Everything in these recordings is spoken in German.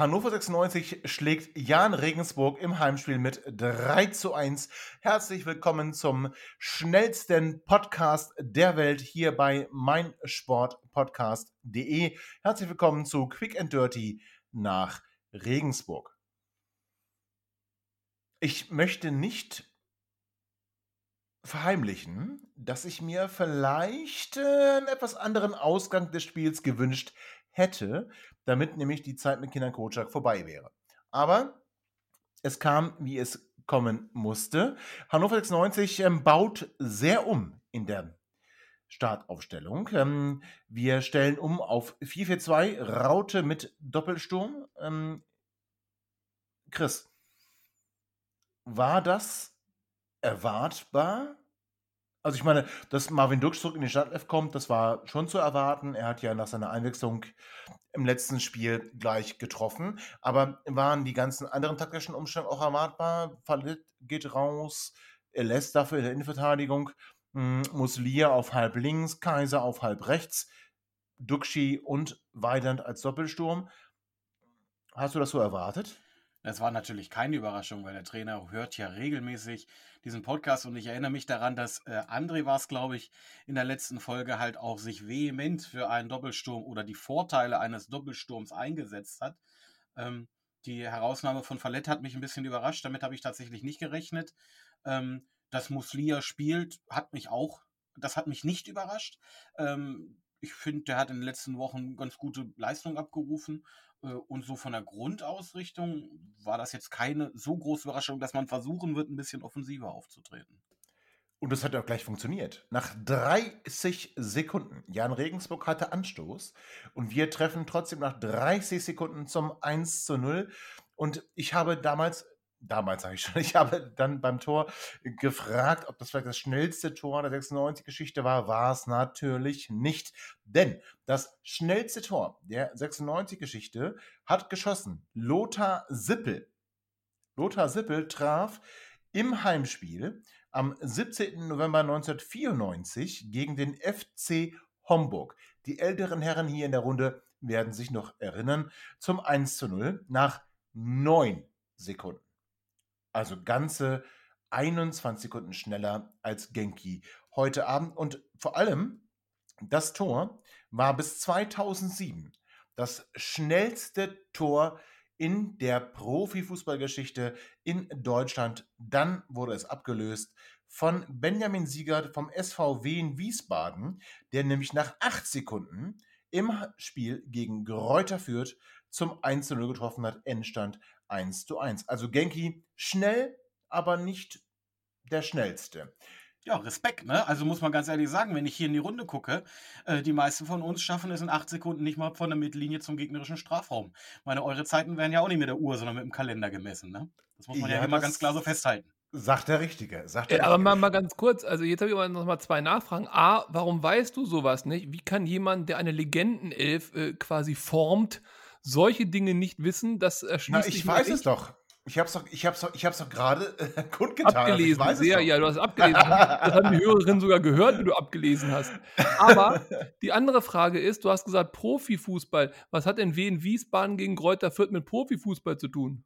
Hannover 96 schlägt Jan Regensburg im Heimspiel mit 3 zu 1. Herzlich willkommen zum schnellsten Podcast der Welt hier bei meinsportpodcast.de. Herzlich willkommen zu Quick and Dirty nach Regensburg. Ich möchte nicht verheimlichen, dass ich mir vielleicht äh, einen etwas anderen Ausgang des Spiels gewünscht hätte, damit nämlich die Zeit mit Kindern Kocak vorbei wäre. Aber es kam, wie es kommen musste. Hannover 96 ähm, baut sehr um in der Startaufstellung. Ähm, wir stellen um auf 4-4-2, Raute mit Doppelsturm. Ähm, Chris, war das erwartbar? Also ich meine, dass Marvin Dux zurück in die Startelf kommt, das war schon zu erwarten. Er hat ja nach seiner Einwechslung im letzten Spiel gleich getroffen. Aber waren die ganzen anderen taktischen Umstände auch erwartbar? Fallit geht raus, er lässt dafür in der Innenverteidigung, hm, Muslia auf halb links, Kaiser auf halb rechts, Duxi und Weidand als Doppelsturm. Hast du das so erwartet? Es war natürlich keine Überraschung, weil der Trainer hört ja regelmäßig diesen Podcast und ich erinnere mich daran, dass äh, André war es, glaube ich, in der letzten Folge halt auch sich vehement für einen Doppelsturm oder die Vorteile eines Doppelsturms eingesetzt hat. Ähm, die Herausnahme von Fallett hat mich ein bisschen überrascht, damit habe ich tatsächlich nicht gerechnet. Ähm, dass Muslia spielt, hat mich auch, das hat mich nicht überrascht. Ähm, ich finde, der hat in den letzten Wochen ganz gute Leistung abgerufen äh, und so von der Grundausrichtung war das jetzt keine so große Überraschung, dass man versuchen wird, ein bisschen offensiver aufzutreten. Und das hat auch gleich funktioniert. Nach 30 Sekunden, Jan Regensburg hatte Anstoß und wir treffen trotzdem nach 30 Sekunden zum 1 zu 0. Und ich habe damals damals sage ich schon, ich habe dann beim Tor gefragt, ob das vielleicht das schnellste Tor der 96-Geschichte war. War es natürlich nicht. Denn das schnellste Tor der 96-Geschichte hat geschossen Lothar Sippel. Lothar Sippel traf im Heimspiel am 17. November 1994 gegen den FC Homburg. Die älteren Herren hier in der Runde werden sich noch erinnern zum 1 zu 0 nach neun Sekunden. Also ganze 21 Sekunden schneller als Genki heute Abend. Und vor allem, das Tor war bis 2007 das schnellste Tor in der Profifußballgeschichte in Deutschland. Dann wurde es abgelöst von Benjamin Siegert vom SVW in Wiesbaden, der nämlich nach 8 Sekunden im Spiel gegen Gräuter Fürth zum 1 0 getroffen hat. Endstand 1 zu 1. Also Genki schnell, aber nicht der schnellste. Ja, Respekt, ne? Also muss man ganz ehrlich sagen, wenn ich hier in die Runde gucke, äh, die meisten von uns schaffen es in acht Sekunden nicht mal von der Mittellinie zum gegnerischen Strafraum. Meine, eure Zeiten werden ja auch nicht mit der Uhr, sondern mit dem Kalender gemessen, ne? Das muss man ja, ja immer ganz klar so festhalten. Sagt der Richtige. Sagt der äh, aber Richtige. Mal, mal ganz kurz, also jetzt habe ich aber noch mal zwei Nachfragen. A, warum weißt du sowas nicht? Wie kann jemand, der eine Legendenelf äh, quasi formt, solche Dinge nicht wissen, das erschließt Na, ich weiß es doch. Ich habe es doch, ich hab's doch, ich hab's doch gerade äh, kundgetan. Also abgelesen, sehr, ja, du hast abgelesen. das haben die Hörerinnen sogar gehört, wie du abgelesen hast. Aber die andere Frage ist, du hast gesagt Profifußball. Was hat denn Wien Wiesbaden gegen Kräuter Fürth mit Profifußball zu tun?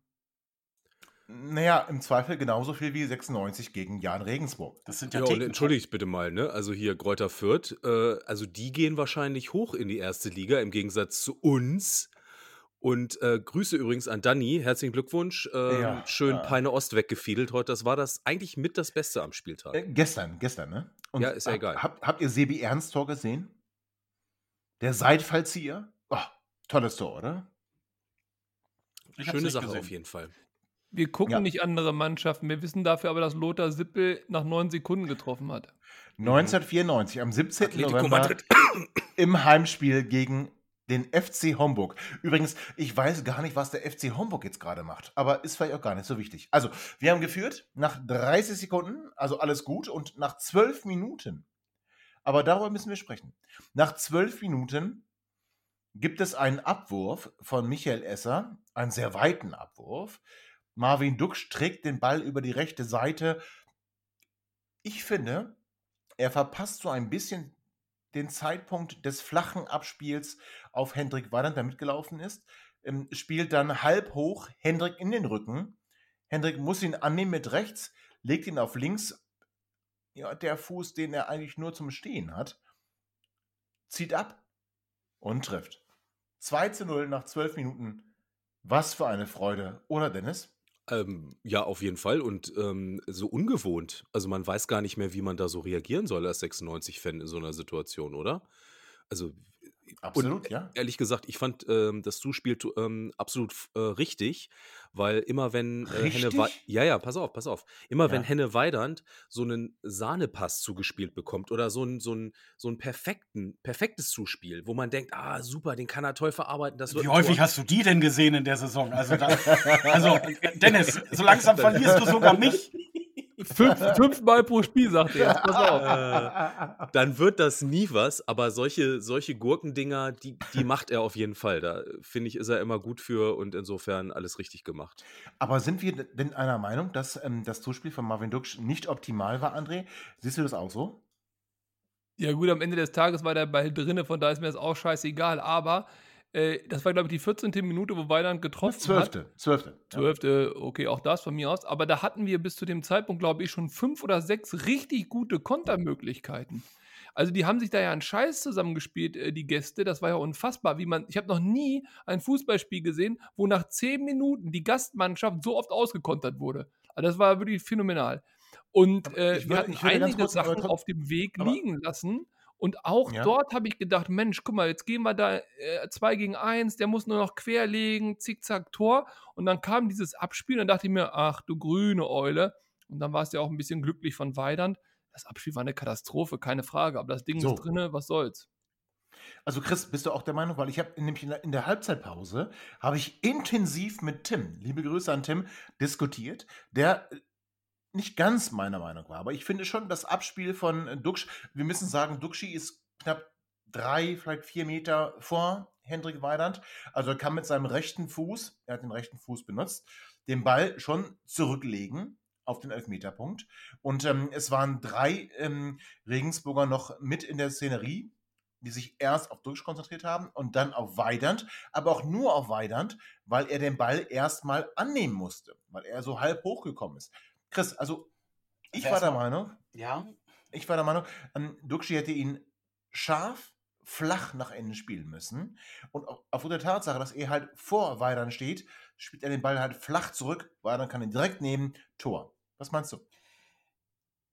Naja, im Zweifel genauso viel wie 96 gegen Jan Regensburg. Das sind ja, ja und entschuldigt bitte mal, ne? Also hier Kräuter Fürth, äh, also die gehen wahrscheinlich hoch in die erste Liga im Gegensatz zu uns. Und äh, Grüße übrigens an Danny. Herzlichen Glückwunsch. Ähm, ja, schön ja. Peine Ost weggefiedelt heute. Das war das eigentlich mit das Beste am Spieltag. Äh, gestern, gestern, ne? Und ja, ist ja egal. Habt, habt ihr Sebi Ernst Tor gesehen? Der Seitfallzieher? Oh, tolles Tor, oder? Schöne Sache gesehen. auf jeden Fall. Wir gucken Ja. nicht andere Mannschaften. Wir wissen dafür aber, dass Lothar Sippel nach neun Sekunden getroffen hat. 1994, am 17. Atletico November Madrid. im Heimspiel gegen den FC Homburg. Übrigens, ich weiß gar nicht, was der FC Homburg jetzt gerade macht, aber ist vielleicht auch gar nicht so wichtig. Also, wir haben geführt nach 30 Sekunden, also alles gut, und nach 12 Minuten, aber darüber müssen wir sprechen. Nach 12 Minuten gibt es einen Abwurf von Michael Esser, einen sehr weiten Abwurf. Marvin Duksch trägt den Ball über die rechte Seite. Ich finde, er verpasst so ein bisschen den Zeitpunkt des flachen Abspiels auf Hendrik Weidand, der mitgelaufen ist. Ähm, spielt dann halb hoch Hendrik in den Rücken. Hendrik muss ihn annehmen mit rechts, legt ihn auf links. Ja, der Fuß, den er eigentlich nur zum Stehen hat, zieht ab und trifft. 2 zu 0 nach 12 Minuten. Was für eine Freude, oder Dennis? Ähm, ja, auf jeden Fall und ähm, so ungewohnt. Also man weiß gar nicht mehr, wie man da so reagieren soll als 96-Fan in so einer Situation, oder? Also Absolut, ja. ehrlich gesagt, ich fand ähm, das Zuspiel ähm, absolut äh, richtig, weil immer wenn äh, Henne Richtig? ja ja, pass auf, pass auf, immer wenn Ja. Henne Weidand so einen Sahnepass zugespielt bekommt oder so einen so einen so einen perfekten perfektes Zuspiel, wo man denkt, ah super, den kann er toll verarbeiten, das Wie ein häufig Tor. hast du die denn gesehen in der Saison? Also, da, also Dennis, so langsam verlierst du sogar mich. Fünf, fünfmal pro Spiel, sagt er jetzt. Pass auf. Äh, dann wird das nie was, aber solche, solche Gurkendinger, die, die macht er auf jeden Fall. Da finde ich, ist er immer gut für und insofern alles richtig gemacht. Aber sind wir denn einer Meinung, dass ähm, das Zuspiel von Marvin Duksch nicht optimal war, André? Siehst du das auch so? Ja, gut, am Ende des Tages war der Ball drinne, von daher ist mir das auch scheißegal. Aber äh, das war, glaube ich, die 14. Minute, wo Weidand getroffen hat. Zwölfte. Zwölfte. Ja. Zwölfte, okay, auch das von mir aus. Aber da hatten wir bis zu dem Zeitpunkt, glaube ich, schon fünf oder sechs richtig gute Kontermöglichkeiten. Also die haben sich da ja einen Scheiß zusammengespielt, äh, die Gäste. Das war ja unfassbar, wie man. Ich habe noch nie ein Fußballspiel gesehen, wo nach zehn Minuten die Gastmannschaft so oft ausgekontert wurde. Also das war wirklich phänomenal. Und äh, ich wir würde- hatten würde einige kurz- Sachen auf dem Weg liegen lassen. Und auch Ja. dort habe ich gedacht, Mensch, guck mal, jetzt gehen wir da äh, zwei gegen eins, der muss nur noch querlegen, zickzack, Tor. Und dann kam dieses Abspiel, und dann dachte ich mir, ach du grüne Eule. Und dann war es ja auch ein bisschen glücklich von Weidand. Das Abspiel war eine Katastrophe, keine Frage. Aber das Ding So. ist drinne, was soll's. Also Chris, bist du auch der Meinung, weil ich habe nämlich in der, in der Halbzeitpause habe ich intensiv mit Tim, liebe Grüße an Tim, diskutiert, der äh, nicht ganz meiner Meinung war, aber ich finde schon das Abspiel von äh, Duxch, wir müssen sagen, Duxchi ist knapp drei, vielleicht vier Meter vor Hendrik Weidand, also er kann mit seinem rechten Fuß, er hat den rechten Fuß benutzt, den Ball schon zurücklegen auf den Elfmeterpunkt und ähm, es waren drei ähm, Regensburger noch mit in der Szenerie, die sich erst auf Duxch konzentriert haben und dann auf Weidand, aber auch nur auf Weidand, weil er den Ball erstmal annehmen musste, weil er so halb hochgekommen ist. Chris, also ich Also war der Meinung, Ja, ich war der Meinung, ähm, Duxchi hätte ihn scharf, flach nach Ende spielen müssen. Und au- aufgrund der Tatsache, dass er halt vor Weidand steht, spielt er den Ball halt flach zurück. Weidand kann ihn direkt nehmen. Tor. Was meinst du?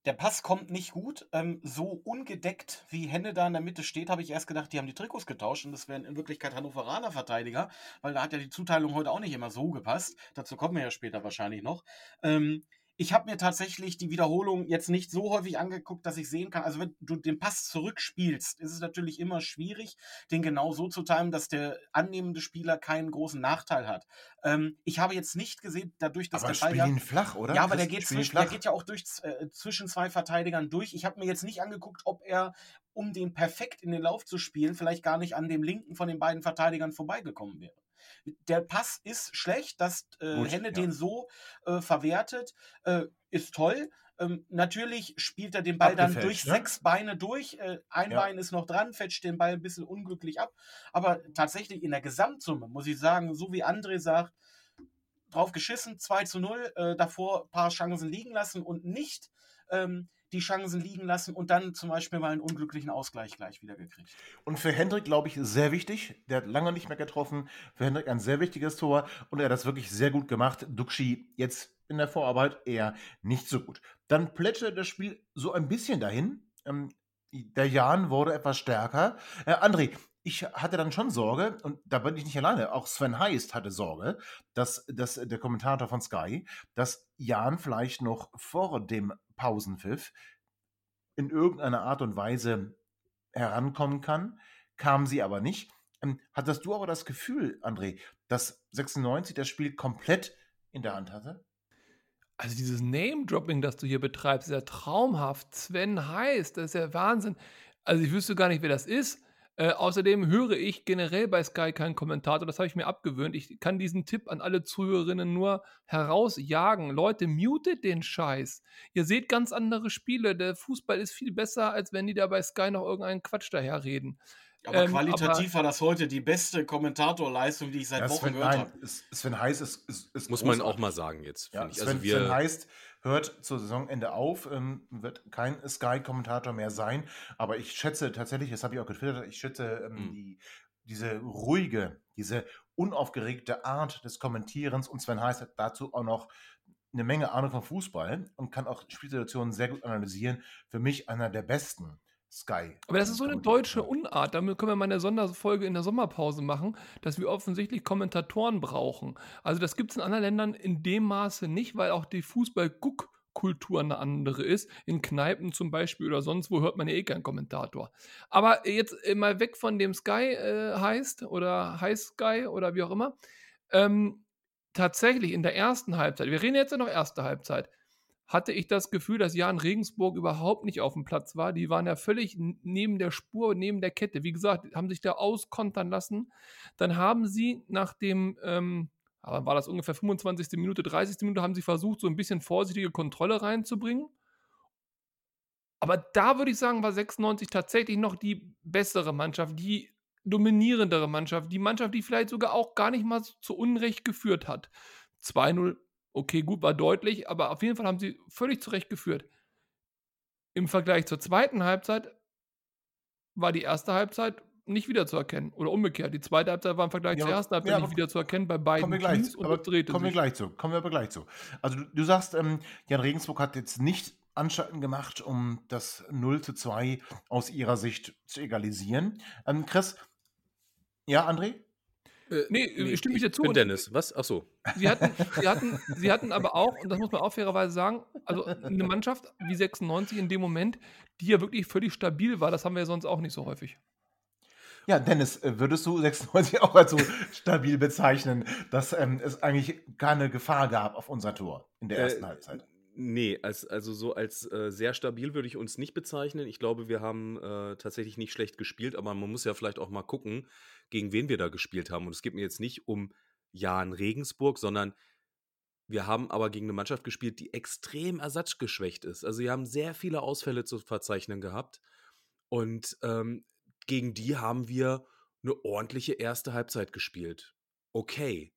der Pass kommt nicht gut. Ähm, so ungedeckt wie Henne da in der Mitte steht, habe ich erst gedacht, die haben die Trikots getauscht und das wären in Wirklichkeit Hannoveraner Verteidiger, weil da hat ja die Zuteilung heute auch nicht immer so gepasst. Dazu kommen wir ja später wahrscheinlich noch. Ähm, ich habe mir tatsächlich die Wiederholung jetzt nicht so häufig angeguckt, dass ich sehen kann. Also wenn du den Pass zurückspielst, ist es natürlich immer schwierig, den genau so zu timen, dass der annehmende Spieler keinen großen Nachteil hat. Ähm, ich habe jetzt nicht gesehen, dadurch, dass aber der Ball ja flach, oder? ja, aber der geht, zwischen, der geht ja auch durch, äh, zwischen zwei Verteidigern durch. Ich habe mir jetzt nicht angeguckt, ob er, um den perfekt in den Lauf zu spielen, vielleicht gar nicht an dem linken von den beiden Verteidigern vorbeigekommen wäre. Der Pass ist schlecht, dass äh, Gut, Henne ja. den so äh, verwertet, äh, ist toll. Ähm, natürlich spielt er den Ball dann durch ne? sechs Beine durch. Äh, ein Ja. Bein ist noch dran, fetscht den Ball ein bisschen unglücklich ab. Aber tatsächlich in der Gesamtsumme muss ich sagen, so wie André sagt, drauf geschissen, 2 zu 0, äh, davor ein paar Chancen liegen lassen und nicht ähm, die Chancen liegen lassen und dann zum Beispiel mal einen unglücklichen Ausgleich gleich wieder gekriegt. Und für Hendrik, glaube ich, sehr wichtig. Der hat lange nicht mehr getroffen. Für Hendrik ein sehr wichtiges Tor und er hat das wirklich sehr gut gemacht. Duxi jetzt in der Vorarbeit eher nicht so gut. Dann plätscherte das Spiel so ein bisschen dahin. Ähm, der Jan wurde etwas stärker. Äh, André, ich hatte dann schon Sorge, und da bin ich nicht alleine, auch Sven Heist hatte Sorge, dass, dass der Kommentator von Sky, dass Jan vielleicht noch vor dem Pausenpfiff in irgendeiner Art und Weise herankommen kann, kam sie aber nicht. Ähm, hattest du aber das Gefühl, André, dass 96 das Spiel komplett in der Hand hatte? Also dieses Name-Dropping, das du hier betreibst, ist ja traumhaft. Sven heißt, das ist ja Wahnsinn. Also ich wüsste gar nicht, wer das ist. Äh, außerdem höre ich generell bei Sky keinen Kommentator, das habe ich mir abgewöhnt. Ich kann diesen Tipp an alle Zuhörerinnen nur herausjagen. Leute, mutet den Scheiß. Ihr seht ganz andere Spiele. Der Fußball ist viel besser, als wenn die da bei Sky noch irgendeinen Quatsch daherreden. Aber ähm, qualitativ aber, war das heute die beste Kommentatorleistung, die ich seit ja, Wochen gehört habe. Sven Heiß ist, ist, ist Muss großartig. man auch mal sagen jetzt, ja, ich. Also Sven, wir, Sven heißt, hört zu Saisonende auf, ähm, wird kein Sky-Kommentator mehr sein. Aber ich schätze tatsächlich, das habe ich auch getwittert, ich schätze ähm, mhm. die, diese ruhige, diese unaufgeregte Art des Kommentierens und Sven Heiß hat dazu auch noch eine Menge Ahnung von Fußball und kann auch Spielsituationen sehr gut analysieren. Für mich einer der besten. Sky. Aber das ist so eine deutsche Unart. Damit können wir mal eine Sonderfolge in der Sommerpause machen, dass wir offensichtlich Kommentatoren brauchen. Also das gibt es in anderen Ländern in dem Maße nicht, weil auch die Fußball-Guck- Kultur eine andere ist. In Kneipen zum Beispiel oder sonst wo hört man ja eh keinen Kommentator. Aber jetzt äh, mal weg von dem Sky äh, heißt oder heißt Sky oder wie auch immer. Ähm, tatsächlich in der ersten Halbzeit, wir reden jetzt ja noch erste Halbzeit, hatte ich das Gefühl, dass Jan Regensburg überhaupt nicht auf dem Platz war. Die waren ja völlig neben der Spur, neben der Kette. Wie gesagt, haben sich da auskontern lassen. Dann haben sie nach dem, ähm, war das ungefähr 25. Minute, 30. Minute, haben sie versucht, so ein bisschen vorsichtige Kontrolle reinzubringen. Aber da würde ich sagen, war 96 tatsächlich noch die bessere Mannschaft, die dominierendere Mannschaft, die Mannschaft, die vielleicht sogar auch gar nicht mal zu Unrecht geführt hat. 2-0 Okay, gut, war deutlich, aber auf jeden Fall haben sie völlig zurecht geführt. Im Vergleich zur zweiten Halbzeit war die erste Halbzeit nicht wiederzuerkennen. Oder umgekehrt. Die zweite Halbzeit war im Vergleich ja, zur ersten Halbzeit ja, nicht wiederzuerkennen bei beiden kommen wir gleich, Teams und aber drehte Kommen wir gleich zu. Kommen wir aber gleich zu. Also du, du sagst, ähm, Jan Regensburg hat jetzt nicht Anstalten gemacht, um das 0 zu 2 aus ihrer Sicht zu egalisieren. Ähm, Chris, ja, André? Äh, nee, nee, stimme ich dir zu. Ich bin Dennis, was? Ach so. Sie hatten, sie, hatten, sie hatten aber auch, und das muss man auch fairerweise sagen, also eine Mannschaft wie 96 in dem Moment, die ja wirklich völlig stabil war, das haben wir ja sonst auch nicht so häufig. Ja, Dennis, äh, würdest du 96 auch als so stabil bezeichnen, dass ähm, es eigentlich keine Gefahr gab auf unser Tor in der äh, ersten äh, Halbzeit? Nee, als, also so als äh, sehr stabil würde ich uns nicht bezeichnen. Ich glaube, wir haben äh, tatsächlich nicht schlecht gespielt, aber man muss ja vielleicht auch mal gucken, gegen wen wir da gespielt haben. Und es geht mir jetzt nicht um Jan Regensburg, sondern wir haben aber gegen eine Mannschaft gespielt, die extrem ersatzgeschwächt ist. Also wir haben sehr viele Ausfälle zu verzeichnen gehabt. Und ähm, gegen die haben wir eine ordentliche erste Halbzeit gespielt. Okay.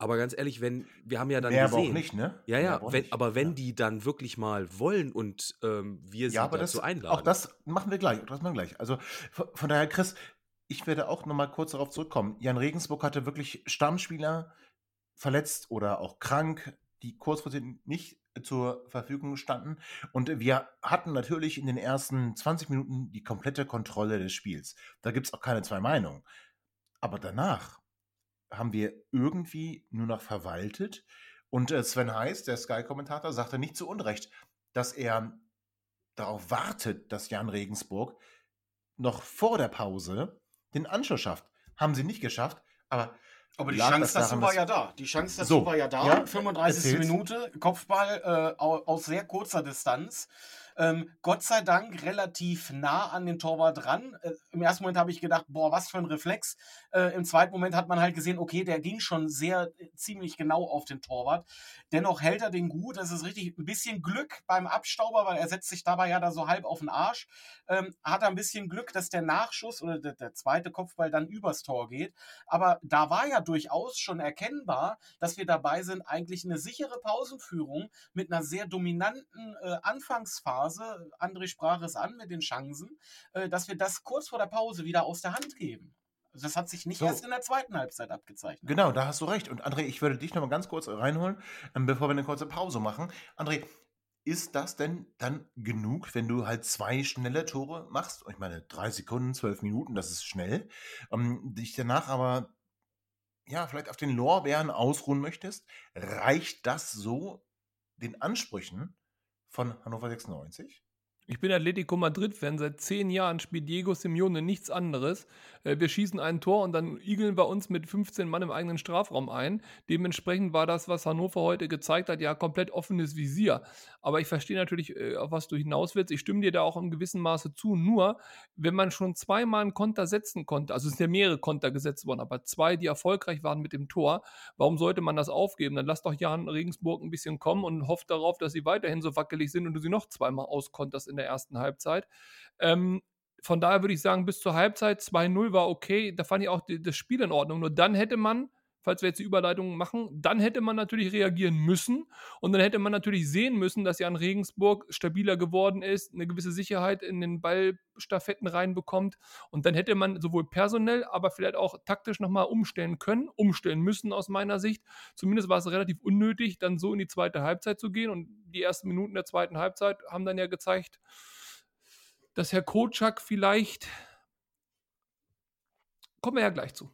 Aber ganz ehrlich, wenn wir haben ja dann Mehr gesehen, aber auch nicht, ne? Ja, ja. Wenn, nicht, aber wenn ja. die dann wirklich mal wollen und ähm, wir sie ja, dazu das, einladen. Auch das machen wir gleich. Das machen wir gleich. Also von, von daher, Chris, ich werde auch noch mal kurz darauf zurückkommen. Jan Regensburg hatte wirklich Stammspieler verletzt oder auch krank, die kurzfristig nicht zur Verfügung standen. Und wir hatten natürlich in den ersten 20 Minuten die komplette Kontrolle des Spiels. Da gibt es auch keine zwei Meinungen. Aber danach haben wir irgendwie nur noch verwaltet. Und äh, Sven Heiß, der Sky-Kommentator, sagte nicht zu Unrecht, dass er darauf wartet, dass Jan Regensburg noch vor der Pause den Anschluss schafft. Haben sie nicht geschafft, aber. Aber die Chance dazu war ja da. Die Chance dazu so, war ja da. Ja, 35. Erzähl's. Minute, Kopfball äh, aus sehr kurzer Distanz. Ähm, Gott sei Dank relativ nah an den Torwart dran. Äh, Im ersten Moment habe ich gedacht, boah, was für ein Reflex. Äh, Im zweiten Moment hat man halt gesehen, okay, der ging schon sehr äh, ziemlich genau auf den Torwart. Dennoch hält er den gut. Das ist richtig ein bisschen Glück beim Abstauber, weil er setzt sich dabei ja da so halb auf den Arsch. Ähm, hat er ein bisschen Glück, dass der Nachschuss oder der, der zweite Kopfball dann übers Tor geht. Aber da war ja durchaus schon erkennbar, dass wir dabei sind, eigentlich eine sichere Pausenführung mit einer sehr dominanten äh, Anfangsphase Phase, André sprach es an mit den Chancen, äh, dass wir das kurz vor der Pause wieder aus der Hand geben. Also das hat sich nicht so. erst in der zweiten Halbzeit abgezeichnet. Genau, da hast du recht. Und André, ich würde dich noch mal ganz kurz reinholen, ähm, bevor wir eine kurze Pause machen. André, ist das denn dann genug, wenn du halt zwei schnelle Tore machst? Ich meine, drei Sekunden, zwölf Minuten, das ist schnell. Ähm, dich danach aber ja, vielleicht auf den Lorbeeren ausruhen möchtest, reicht das so den Ansprüchen von Hannover 96? Ich bin Atletico Madrid-Fan. Seit zehn Jahren spielt Diego Simeone nichts anderes. Äh, wir schießen ein Tor und dann igeln wir uns mit 15 Mann im eigenen Strafraum ein. Dementsprechend war das, was Hannover heute gezeigt hat, ja komplett offenes Visier. Aber ich verstehe natürlich, äh, auf was du hinaus willst. Ich stimme dir da auch im gewissen Maße zu. Nur, wenn man schon zweimal einen Konter setzen konnte, also es sind ja mehrere Konter gesetzt worden, aber zwei, die erfolgreich waren mit dem Tor, warum sollte man das aufgeben? Dann lass doch Jan Regensburg ein bisschen kommen und hofft darauf, dass sie weiterhin so wackelig sind und du sie noch zweimal auskonterst in der ersten Halbzeit. Ähm, von daher würde ich sagen, bis zur Halbzeit 2-0 war okay. Da fand ich auch die, das Spiel in Ordnung. Nur dann hätte man, falls wir jetzt die Überleitung machen, dann hätte man natürlich reagieren müssen. Und dann hätte man natürlich sehen müssen, dass Jan Regensburg stabiler geworden ist, eine gewisse Sicherheit in den Ballstaffetten reinbekommt. Und dann hätte man sowohl personell, aber vielleicht auch taktisch nochmal umstellen können, umstellen müssen aus meiner Sicht. Zumindest war es relativ unnötig, dann so in die zweite Halbzeit zu gehen. Und die ersten Minuten der zweiten Halbzeit haben dann ja gezeigt, dass Herr Kotschak vielleicht. Kommen wir ja gleich zu.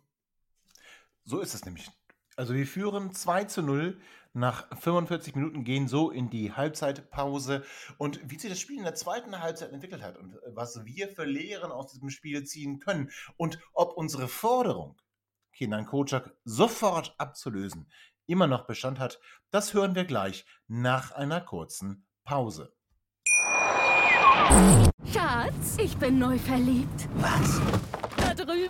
So ist es nämlich. Also wir führen 2 zu 0 nach 45 Minuten, gehen so in die Halbzeitpause. Und wie sich das Spiel in der zweiten Halbzeit entwickelt hat und was wir für Lehren aus diesem Spiel ziehen können und ob unsere Forderung, Kenan Kotschak sofort abzulösen, immer noch Bestand hat, das hören wir gleich nach einer kurzen Pause. Schatz, ich bin neu verliebt. Was?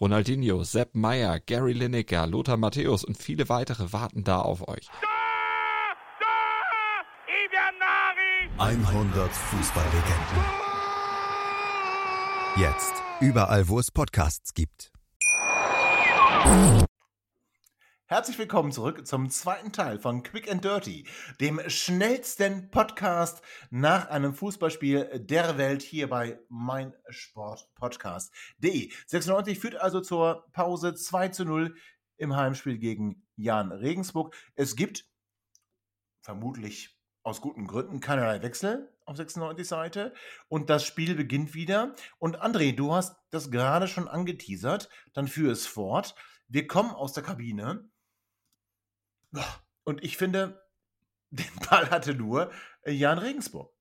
Ronaldinho, Sepp Meyer, Gary Lineker, Lothar Matthäus und viele weitere warten da auf euch. 100 Fußballlegenden. Jetzt überall, wo es Podcasts gibt. Herzlich willkommen zurück zum zweiten Teil von Quick and Dirty, dem schnellsten Podcast nach einem Fußballspiel der Welt hier bei meinsportpodcast.de. 96 führt also zur Pause 2 zu 0 im Heimspiel gegen Jan Regensburg. Es gibt vermutlich aus guten Gründen keinerlei Wechsel auf 96 Seite und das Spiel beginnt wieder. Und André, du hast das gerade schon angeteasert, dann führe es fort. Wir kommen aus der Kabine und ich finde, den Ball hatte nur äh, Jan Regensburg.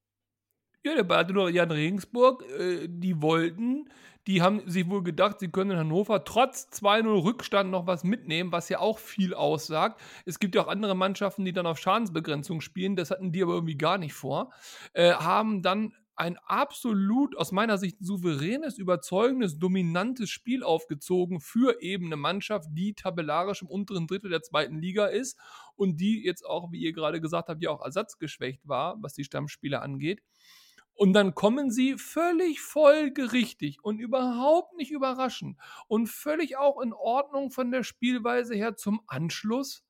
Ja, der Ball hatte nur Jan Regensburg. Äh, die wollten, die haben sich wohl gedacht, sie können in Hannover trotz 2-0 Rückstand noch was mitnehmen, was ja auch viel aussagt. Es gibt ja auch andere Mannschaften, die dann auf Schadensbegrenzung spielen, das hatten die aber irgendwie gar nicht vor. Äh, haben dann ein absolut aus meiner Sicht souveränes, überzeugendes, dominantes Spiel aufgezogen für eben eine Mannschaft, die tabellarisch im unteren Drittel der zweiten Liga ist und die jetzt auch, wie ihr gerade gesagt habt, ja auch ersatzgeschwächt war, was die Stammspieler angeht. Und dann kommen sie völlig folgerichtig und überhaupt nicht überraschend und völlig auch in Ordnung von der Spielweise her zum Anschluss.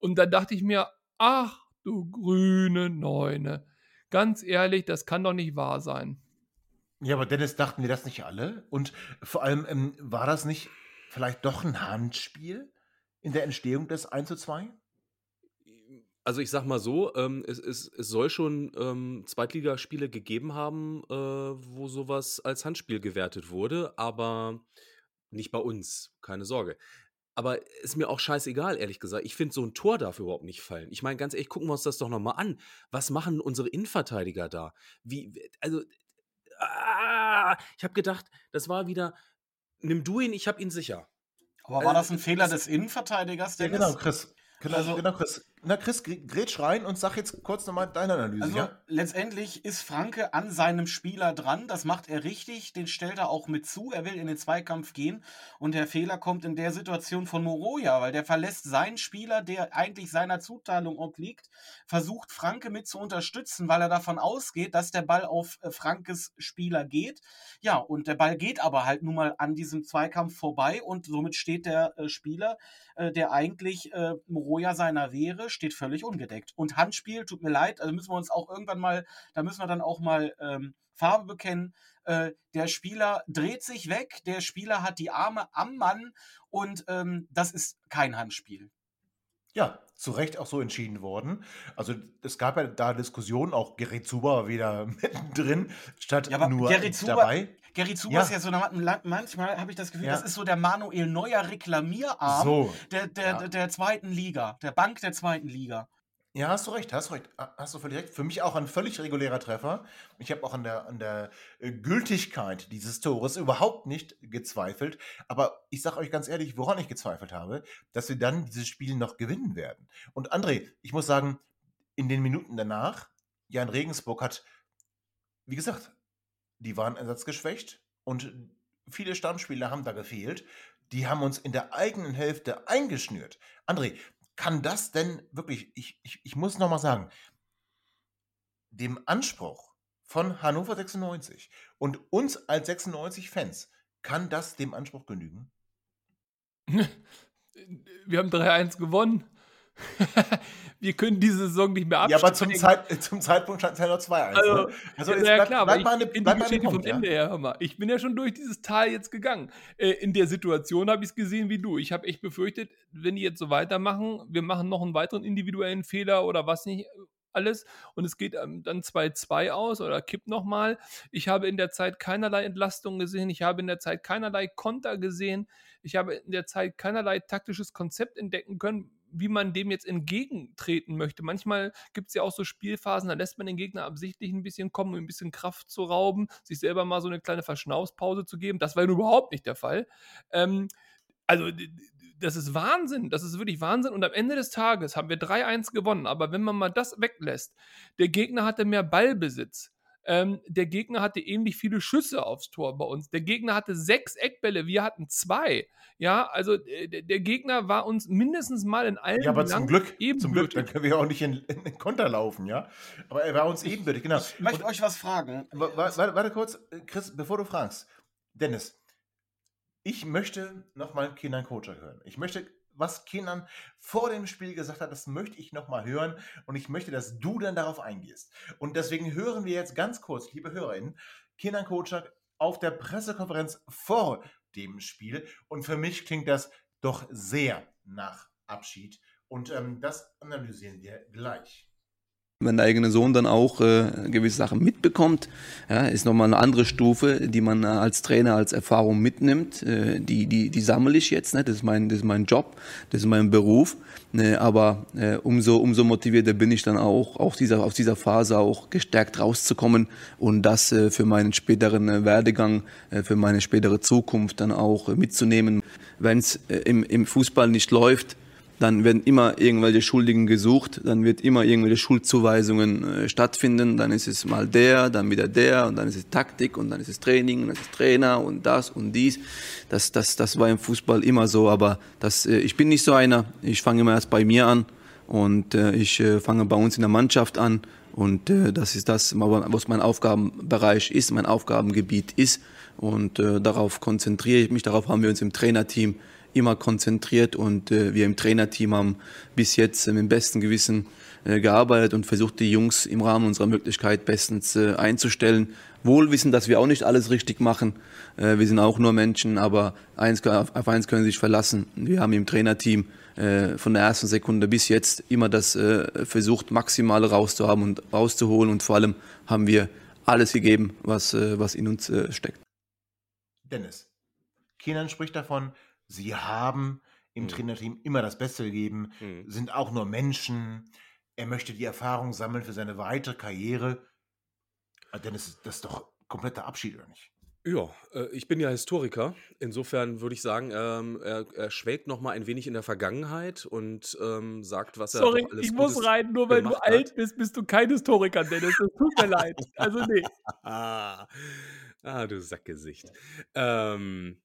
Und da dachte ich mir, ach du grüne Neune, Ganz ehrlich, das kann doch nicht wahr sein. Ja, aber Dennis, dachten wir das nicht alle? Und vor allem, ähm, war das nicht vielleicht doch ein Handspiel in der Entstehung des 1 zu 2? Also ich sag mal so, ähm, es, es, es soll schon ähm, Zweitligaspiele gegeben haben, äh, wo sowas als Handspiel gewertet wurde, aber nicht bei uns, keine Sorge. Aber ist mir auch scheißegal, ehrlich gesagt. Ich finde so ein Tor darf überhaupt nicht fallen. Ich meine, ganz ehrlich, gucken wir uns das doch nochmal an. Was machen unsere Innenverteidiger da? Wie, also, ah, ich habe gedacht, das war wieder, nimm du ihn, ich habe ihn sicher. Aber war das ein Fehler des Innenverteidigers? Ja, genau, Chris. Genau, Also- genau, Chris. Na Chris, gr- grätsch rein und sag jetzt kurz nochmal deine Analyse, Also ja? letztendlich ist Franke an seinem Spieler dran. Das macht er richtig. Den stellt er auch mit zu. Er will in den Zweikampf gehen. Und der Fehler kommt in der Situation von Moroja, weil der verlässt seinen Spieler, der eigentlich seiner Zuteilung obliegt, versucht Franke mit zu unterstützen, weil er davon ausgeht, dass der Ball auf äh, Frankes Spieler geht. Ja, und der Ball geht aber halt nun mal an diesem Zweikampf vorbei und somit steht der äh, Spieler, äh, der eigentlich Moroja seiner wäre, steht völlig ungedeckt. Und Handspiel, tut mir leid, also müssen wir uns auch irgendwann mal, da müssen wir dann auch mal ähm, Farbe bekennen. Äh, der Spieler dreht sich weg, der Spieler hat die Arme am Mann und ähm, das ist kein Handspiel. Ja, zu Recht auch so entschieden worden. Also es gab ja da Diskussionen, auch Gerrit Zuber war wieder mittendrin, statt Ja, aber nur Gerrit Zuber- dabei. Gary Zuber Ja. ist ja so, manchmal habe ich das Gefühl, Ja. das ist so der Manuel Neuer Reklamierarm So. der, der, Ja. der, zweiten Liga, der Bank der zweiten Liga. Ja, hast du recht, hast du recht. Ha- Hast du völlig recht. Für mich auch ein völlig regulärer Treffer. Ich habe auch an der, an der äh, Gültigkeit dieses Tores überhaupt nicht gezweifelt. Aber ich sage euch ganz ehrlich, woran ich gezweifelt habe, dass wir dann dieses Spiel noch gewinnen werden. Und André, ich muss sagen, in den Minuten danach, Jan Regensburg hat, wie gesagt, die waren ersatzgeschwächt und viele Stammspieler haben da gefehlt. Die haben uns in der eigenen Hälfte eingeschnürt. André, kann das denn wirklich, ich, ich, ich muss nochmal sagen, dem Anspruch von Hannover 96 und uns als 96-Fans, kann das dem Anspruch genügen? Wir haben 3-1 gewonnen. wir können diese Saison nicht mehr Ja, absteigen. aber zum, Zeit, äh, zum Zeitpunkt stand es ja noch 2-1. Also, ne? also ja, jetzt ja, bleib, klar, bleib, an ich kenn bleib die Geschichte vom Ende her, hör mal. Ich bin ja schon durch dieses Tal jetzt gegangen. Äh, in der Situation habe ich es gesehen wie du. Ich habe echt befürchtet, wenn die jetzt so weitermachen, wir machen noch einen weiteren individuellen Fehler oder was nicht alles und es geht ähm, dann 2-2 aus oder kippt nochmal. Ich habe in der Zeit keinerlei Entlastung gesehen. Ich habe in der Zeit keinerlei Konter gesehen. Ich habe in der Zeit keinerlei taktisches Konzept entdecken können, wie man dem jetzt entgegentreten möchte. Manchmal gibt es ja auch so Spielphasen, da lässt man den Gegner absichtlich ein bisschen kommen, um ein bisschen Kraft zu rauben, sich selber mal so eine kleine Verschnaufspause zu geben. Das war nun überhaupt nicht der Fall. Ähm, also, das ist Wahnsinn. Das ist wirklich Wahnsinn. Und am Ende des Tages haben wir 3-1 gewonnen. Aber wenn man mal das weglässt, der Gegner hatte mehr Ballbesitz. Ähm, der Gegner hatte ähnlich viele Schüsse aufs Tor bei uns. Der Gegner hatte sechs Eckbälle, wir hatten zwei. Ja, also äh, der, Gegner war uns mindestens mal in allen Ja, aber zum Glück, zum ebenbürtig. Glück, dann können wir auch nicht in, in den Konter laufen, ja? Aber er war uns ebenbürtig, genau. Ich möchte Und- euch was fragen. Wa- wa- Warte, warte kurz, äh, Chris, bevor du fragst. Dennis, ich möchte nochmal Kenan Kocher hören. Ich möchte, was Kenan vor dem Spiel gesagt hat, das möchte ich nochmal hören und ich möchte, dass du dann darauf eingehst. Und deswegen hören wir jetzt ganz kurz, liebe HörerInnen, Kenan Kocher auf der Pressekonferenz vor dem Spiel und für mich klingt das doch sehr nach Abschied und ähm, das analysieren wir gleich. Wenn der eigene Sohn dann auch äh, gewisse Sachen mitbekommt, ja, ist nochmal eine andere Stufe, die man äh, als Trainer als Erfahrung mitnimmt. Äh, die, die, die sammle ich jetzt, ne? das, ist mein, das ist mein Job, das ist mein Beruf. Ne? Aber äh, umso, umso motivierter bin ich dann auch, auch dieser, aus dieser Phase auch gestärkt rauszukommen und das äh, für meinen späteren äh, Werdegang, äh, für meine spätere Zukunft dann auch mitzunehmen. Wenn es im, im Fußball nicht läuft, dann werden immer irgendwelche Schuldigen gesucht, dann wird immer irgendwelche Schuldzuweisungen äh, stattfinden, dann ist es mal der, dann wieder der und dann ist es Taktik und dann ist es Training und dann ist es Trainer und das und dies. Das, das, das war im Fußball immer so, aber das, äh, ich bin nicht so einer. Ich fange immer erst bei mir an und äh, ich äh, fange bei uns in der Mannschaft an und äh, das ist das, was mein Aufgabenbereich ist, mein Aufgabengebiet ist und äh, darauf konzentriere ich mich, darauf haben wir uns im Trainerteam immer konzentriert und äh, wir im Trainerteam haben bis jetzt äh, mit dem besten Gewissen äh, gearbeitet und versucht, die Jungs im Rahmen unserer Möglichkeit bestens äh, einzustellen. Wohl wissen, dass wir auch nicht alles richtig machen. Äh, wir sind auch nur Menschen, aber eins, auf, auf eins können Sie sich verlassen. Wir haben im Trainerteam äh, von der ersten Sekunde bis jetzt immer das äh, versucht, Maximale rauszuhaben und rauszuholen und vor allem haben wir alles gegeben, was, äh, was in uns äh, steckt. Dennis, Kenan spricht davon, sie haben im Mhm. Trainerteam immer das Beste gegeben, Mhm. sind auch nur Menschen. Er möchte die Erfahrung sammeln für seine weitere Karriere. Ah, Dennis, das ist doch kompletter Abschied, oder nicht? Ja, äh, ich bin ja Historiker. Insofern würde ich sagen, ähm, er, er schwelgt noch mal ein wenig in der Vergangenheit und ähm, sagt, was er Sorry, doch alles ich muss Gutes rein, nur weil du gemacht alt hat. bist, bist du kein Historiker, Dennis. Das tut mir leid. Also nee. ah, ah, du Sackgesicht. Ähm,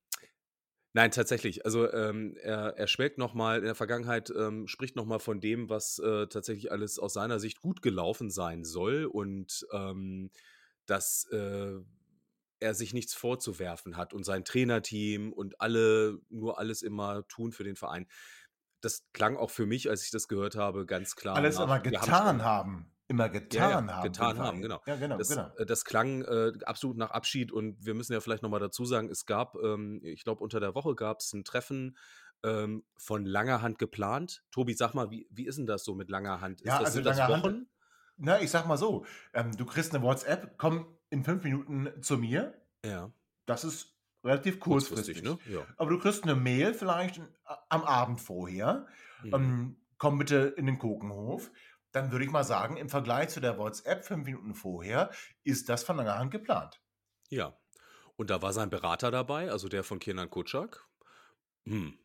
nein, tatsächlich. Also ähm, er, er schwelgt noch mal in der Vergangenheit, ähm, spricht noch mal von dem, was äh, tatsächlich alles aus seiner Sicht gut gelaufen sein soll und ähm, dass äh, er sich nichts vorzuwerfen hat und sein Trainerteam und alle nur alles immer tun für den Verein. Das klang auch für mich, als ich das gehört habe, ganz klar. Alles nach, haben getan haben. Immer ja, getan ja, haben. getan haben, genau. Ja, genau, Das, genau. äh, das klang äh, absolut nach Abschied und wir müssen ja vielleicht nochmal dazu sagen, es gab, ähm, ich glaube, unter der Woche gab es ein Treffen ähm, von langer Hand geplant. Tobi, sag mal, wie, wie ist denn das so mit langer Hand? Ist Ja, das, also sind das lange Hand- Wochen? Na, ich sag mal so, ähm, du kriegst eine WhatsApp, komm in fünf Minuten zu mir. Ja, Das ist relativ kurzfristig. kurzfristig, ne? Ja. Aber du kriegst eine Mail vielleicht a- am Abend vorher. Mhm. Ähm, komm bitte in den Kokenhof. Dann würde ich mal sagen, im Vergleich zu der WhatsApp fünf Minuten vorher ist das von langer Hand geplant. Ja. Und da war sein Berater dabei, also der von Kenan Kutschak. Hm.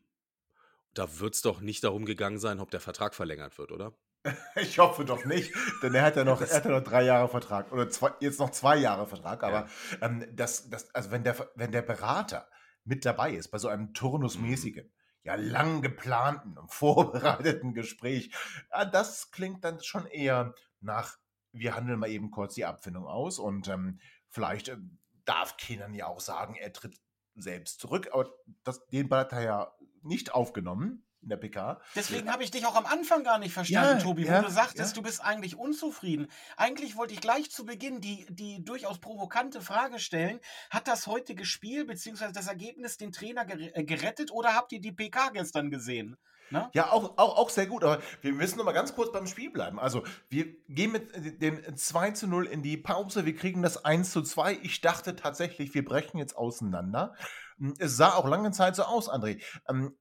Da wird es doch nicht darum gegangen sein, ob der Vertrag verlängert wird, oder? Ich hoffe doch nicht, denn er hat ja noch, er hat ja noch drei Jahre Vertrag oder zwei, jetzt noch zwei Jahre Vertrag. Aber ähm, das, das, also wenn der, wenn der Berater mit dabei ist bei so einem turnusmäßigen, ja lang geplanten und vorbereiteten Gespräch, ja, das klingt dann schon eher nach, wir handeln mal eben kurz die Abfindung aus und ähm, vielleicht ähm, darf Kenan ja auch sagen, er tritt selbst zurück, aber das, den Ball hat er ja nicht aufgenommen in der PK. Deswegen habe ich dich auch am Anfang gar nicht verstanden, Ja, Tobi, ja, wo du sagtest, ja. du bist eigentlich unzufrieden. Eigentlich wollte ich gleich zu Beginn die, die durchaus provokante Frage stellen: Hat das heutige Spiel bzw. das Ergebnis den Trainer äh, gerettet oder habt ihr die PK gestern gesehen? Ne? Ja, auch, auch, auch sehr gut, aber wir müssen noch mal ganz kurz beim Spiel bleiben. Also, wir gehen mit äh, dem 2 zu 0 in die Pause, wir kriegen das 1 zu 2. Ich dachte tatsächlich, wir brechen jetzt auseinander. Hm, Es sah auch lange Zeit so aus, André. Ähm,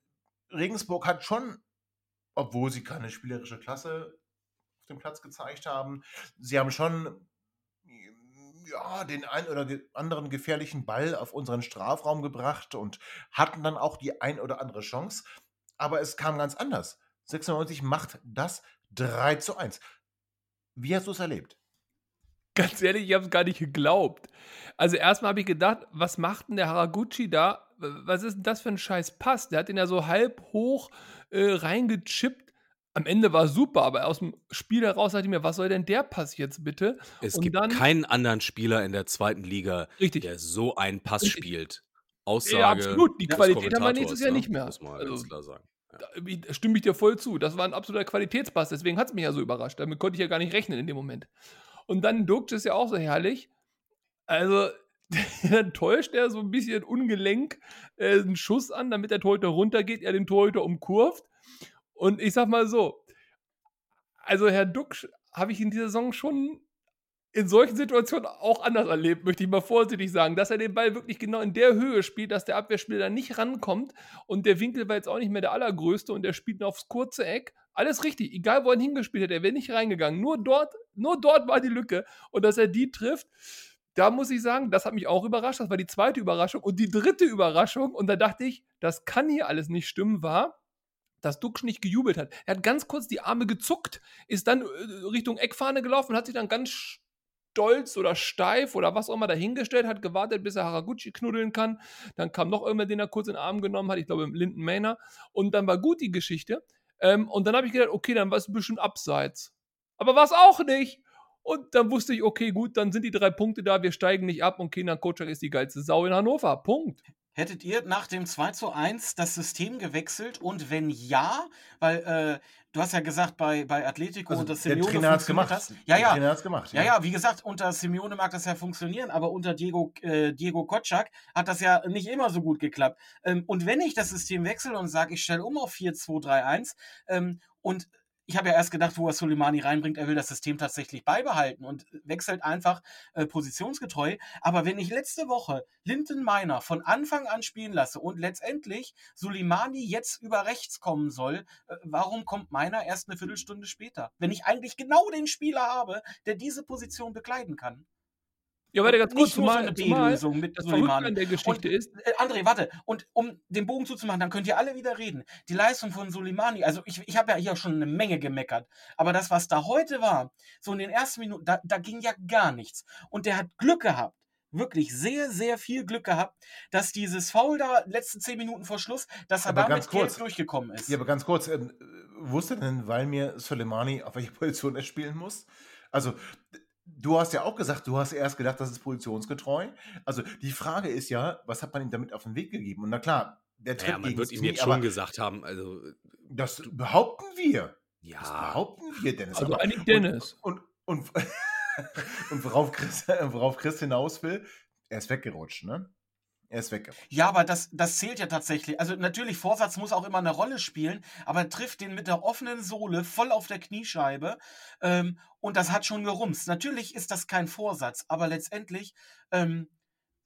Regensburg hat schon, obwohl sie keine spielerische Klasse auf dem Platz gezeigt haben, sie haben schon ja, den ein oder anderen gefährlichen Ball auf unseren Strafraum gebracht und hatten dann auch die ein oder andere Chance. Aber es kam ganz anders. 96 macht das 3 zu 1. Wie hast du es erlebt? Ganz ehrlich, ich habe es gar nicht geglaubt. Also erstmal habe ich gedacht, was macht denn der Haraguchi da? Was ist denn das für ein scheiß Pass? Der hat den ja so halb hoch äh, reingechippt. Am Ende war es super, aber aus dem Spiel heraus dachte ich mir, was soll denn der Pass jetzt bitte? Es Und gibt dann- keinen anderen Spieler in der zweiten Liga, Richtig. der so einen Pass Richtig. spielt. Aussage. Ja, absolut. Die Qualität haben wir nächstes Jahr ne? nicht mehr. Muss man Also, ganz klar sagen. Da ich- stimme ich dir voll zu. Das war ein absoluter Qualitätspass, deswegen hat es mich ja so überrascht. Damit konnte ich ja gar nicht rechnen in dem Moment. Und dann Dukt ist ja auch so herrlich. Also, dann täuscht er so ein bisschen ungelenk äh, einen Schuss an, damit der Torhüter runtergeht, er den Torhüter umkurvt. Und ich sag mal so, also Herr Duck habe ich in dieser Saison schon in solchen Situationen auch anders erlebt, möchte ich mal vorsichtig sagen, dass er den Ball wirklich genau in der Höhe spielt, dass der Abwehrspieler da nicht rankommt und der Winkel war jetzt auch nicht mehr der allergrößte und der spielt nur aufs kurze Eck. Alles richtig, egal wo er hingespielt hat, er wäre nicht reingegangen. Nur dort, nur dort war die Lücke und dass er die trifft, da muss ich sagen, das hat mich auch überrascht. Das war die zweite Überraschung und die dritte Überraschung und da dachte ich, das kann hier alles nicht stimmen, war, dass Duxch nicht gejubelt hat. Er hat ganz kurz die Arme gezuckt, ist dann äh, Richtung Eckfahne gelaufen und hat sich dann ganz stolz oder steif oder was auch immer dahingestellt, hat gewartet, bis er Haraguchi knuddeln kann. Dann kam noch irgendwer, den er kurz in den Arm genommen hat, ich glaube Linden Maynard. Und dann war gut die Geschichte. Ähm, und dann habe ich gedacht, okay, dann war es ein bisschen abseits. Aber war es auch nicht. Und dann wusste ich, okay, gut, dann sind die drei Punkte da, wir steigen nicht ab und Kenan Kocak ist die geilste Sau in Hannover. Punkt. Hättet ihr nach dem 2 zu 1 das System gewechselt? Und wenn ja, weil äh, du hast ja gesagt, bei, bei Atletico Also und das der Simeone Trainer gemacht. das. Ja, Der ja. Trainer hat's gemacht, Ja, ja. ja, wie gesagt, unter Simeone mag das ja funktionieren, aber unter Diego, äh, Diego Kotschak hat das ja nicht immer so gut geklappt. Ähm, und wenn ich das System wechsle und sage, ich stelle um auf 4-2-3-1 ähm, und ich habe ja erst gedacht, wo er Soleimani reinbringt, er will das System tatsächlich beibehalten und wechselt einfach äh, positionsgetreu. Aber wenn ich letzte Woche Linton Meiner von Anfang an spielen lasse und letztendlich Soleimani jetzt über rechts kommen soll, äh, warum kommt Meiner erst eine Viertelstunde später? Wenn ich eigentlich genau den Spieler habe, der diese Position bekleiden kann. Ja, warte, ganz kurz, Nicht nur so zumal, eine zumal B-Lösung mit das Verrückte Soleimani. an der Geschichte Und, ist, äh, André, warte. Und um den Bogen zuzumachen, dann könnt ihr alle wieder reden. Die Leistung von Soleimani, also ich, ich habe ja hier schon eine Menge gemeckert, aber das, was da heute war, so in den ersten Minuten, da, da ging ja gar nichts. Und der hat Glück gehabt, wirklich sehr, sehr viel Glück gehabt, dass dieses Foul da letzten zehn Minuten vor Schluss, dass er Aber damit ganz kurz. durchgekommen ist. Ja, aber ganz kurz, ähm, wusste denn Valmir Soleimani, auf welche Position er spielen muss? Also, du hast ja auch gesagt, du hast erst gedacht, das ist positionsgetreu. Also, die Frage ist ja, was hat man ihm damit auf den Weg gegeben? Und na klar, der tritt Naja, man wird das ihm jetzt aber schon gesagt haben, also das behaupten wir. Das ja, behaupten wir, Dennis. also aber- eigentlich Dennis. Und, und, und, und worauf, Chris, worauf Chris hinaus will, er ist weggerutscht, ne? Er ist weggerutscht. Ja, aber das, das zählt ja tatsächlich. Also natürlich, Vorsatz muss auch immer eine Rolle spielen, aber er trifft den mit der offenen Sohle voll auf der Kniescheibe ähm, und das hat schon gerumst. Natürlich ist das kein Vorsatz, aber letztendlich ähm,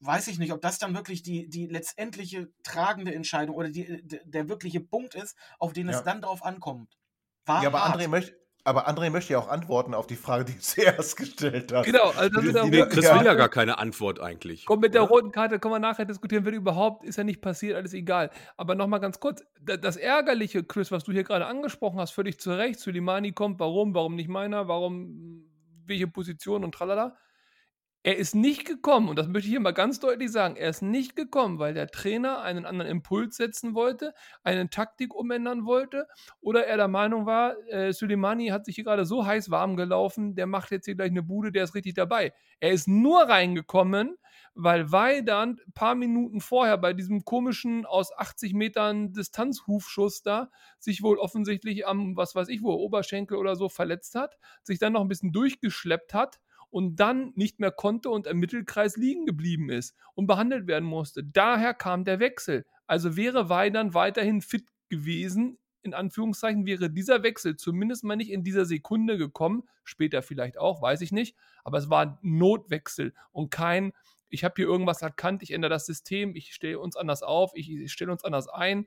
weiß ich nicht, ob das dann wirklich die, die letztendliche tragende Entscheidung oder die, der, wirkliche Punkt ist, auf den es Ja. dann drauf ankommt. War Ja, aber hart. André, möchte, aber André möchte ja auch antworten auf die Frage, die du zuerst gestellt hast. Genau, also das Die- die- roten Chris Ja. will ja gar keine Antwort eigentlich. Komm, mit der roten Karte können wir nachher diskutieren, wenn überhaupt, ist ja nicht passiert, alles egal. Aber nochmal ganz kurz, da- das Ärgerliche, Chris, was du hier gerade angesprochen hast, völlig zu Recht, Suleimani kommt, warum, warum nicht meiner, warum, welche Position und tralala. Er ist nicht gekommen, und das möchte ich hier mal ganz deutlich sagen, er ist nicht gekommen, weil der Trainer einen anderen Impuls setzen wollte, eine Taktik umändern wollte, oder er der Meinung war, äh, Suleimani hat sich hier gerade so heiß warm gelaufen, der macht jetzt hier gleich eine Bude, der ist richtig dabei. Er ist nur reingekommen, weil Weidand ein paar Minuten vorher bei diesem komischen aus 80 Metern Distanzhufschuss da sich wohl offensichtlich am, was weiß ich wo, Oberschenkel oder so verletzt hat, sich dann noch ein bisschen durchgeschleppt hat und dann nicht mehr konnte und im Mittelkreis liegen geblieben ist und behandelt werden musste. Daher kam der Wechsel. Also wäre Weidand weiterhin fit gewesen, in Anführungszeichen, wäre dieser Wechsel zumindest mal nicht in dieser Sekunde gekommen, später vielleicht auch, weiß ich nicht, aber es war ein Notwechsel und kein, ich habe hier irgendwas erkannt, ich ändere das System, ich stelle uns anders auf, ich, ich stelle uns anders ein.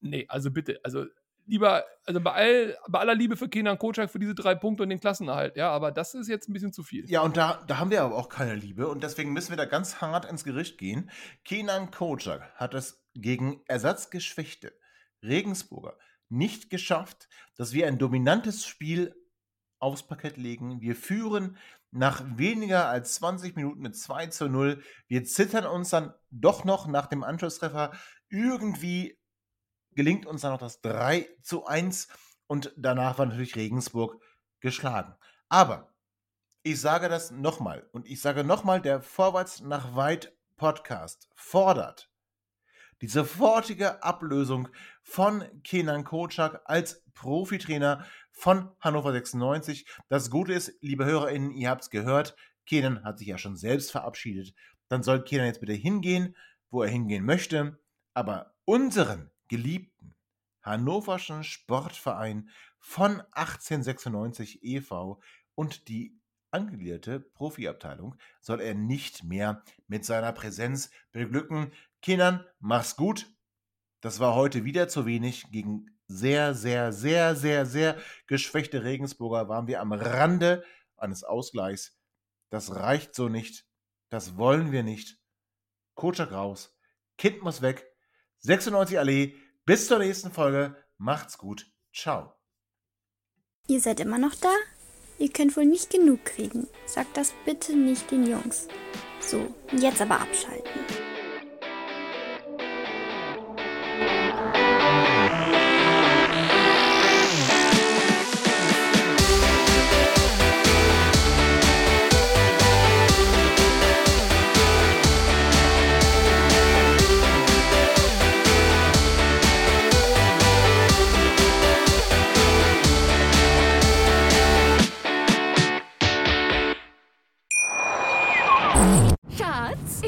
Nee, also bitte, also lieber, also bei, all, bei aller Liebe für Kenan Kocak für diese drei Punkte und den Klassenerhalt, ja, aber das ist jetzt ein bisschen zu viel. Ja, und da, da haben wir aber auch keine Liebe und deswegen müssen wir da ganz hart ins Gericht gehen. Kenan Kocak hat es gegen ersatzgeschwächte Regensburger nicht geschafft, dass wir ein dominantes Spiel aufs Parkett legen. Wir führen nach weniger als 20 Minuten mit 2 zu 0. Wir zittern uns dann doch noch nach dem Anschlusstreffer. Irgendwie gelingt uns dann noch das 3 zu 1 und danach war natürlich Regensburg geschlagen. Aber ich sage das nochmal und ich sage nochmal, der Vorwärts nach Weit Podcast fordert die sofortige Ablösung von Kenan Kocak als Profitrainer von Hannover 96. Das Gute ist, liebe HörerInnen, ihr habt es gehört, Kenan hat sich ja schon selbst verabschiedet. Dann soll Kenan jetzt bitte hingehen, wo er hingehen möchte. Aber unseren geliebten Hannoverschen Sportverein von 1896 e.V. und die angegliederte Profiabteilung soll er nicht mehr mit seiner Präsenz beglücken. Kindern, mach's gut. Das war heute wieder zu wenig. Gegen sehr, sehr, sehr, sehr, sehr geschwächte Regensburger waren wir am Rande eines Ausgleichs. Das reicht so nicht. Das wollen wir nicht. Kotschak raus. Kind muss weg. 96 Allee. Bis zur nächsten Folge. Macht's gut. Ciao. Ihr seid immer noch da? Ihr könnt wohl nicht genug kriegen. Sagt das bitte nicht den Jungs. So, jetzt aber abschalten.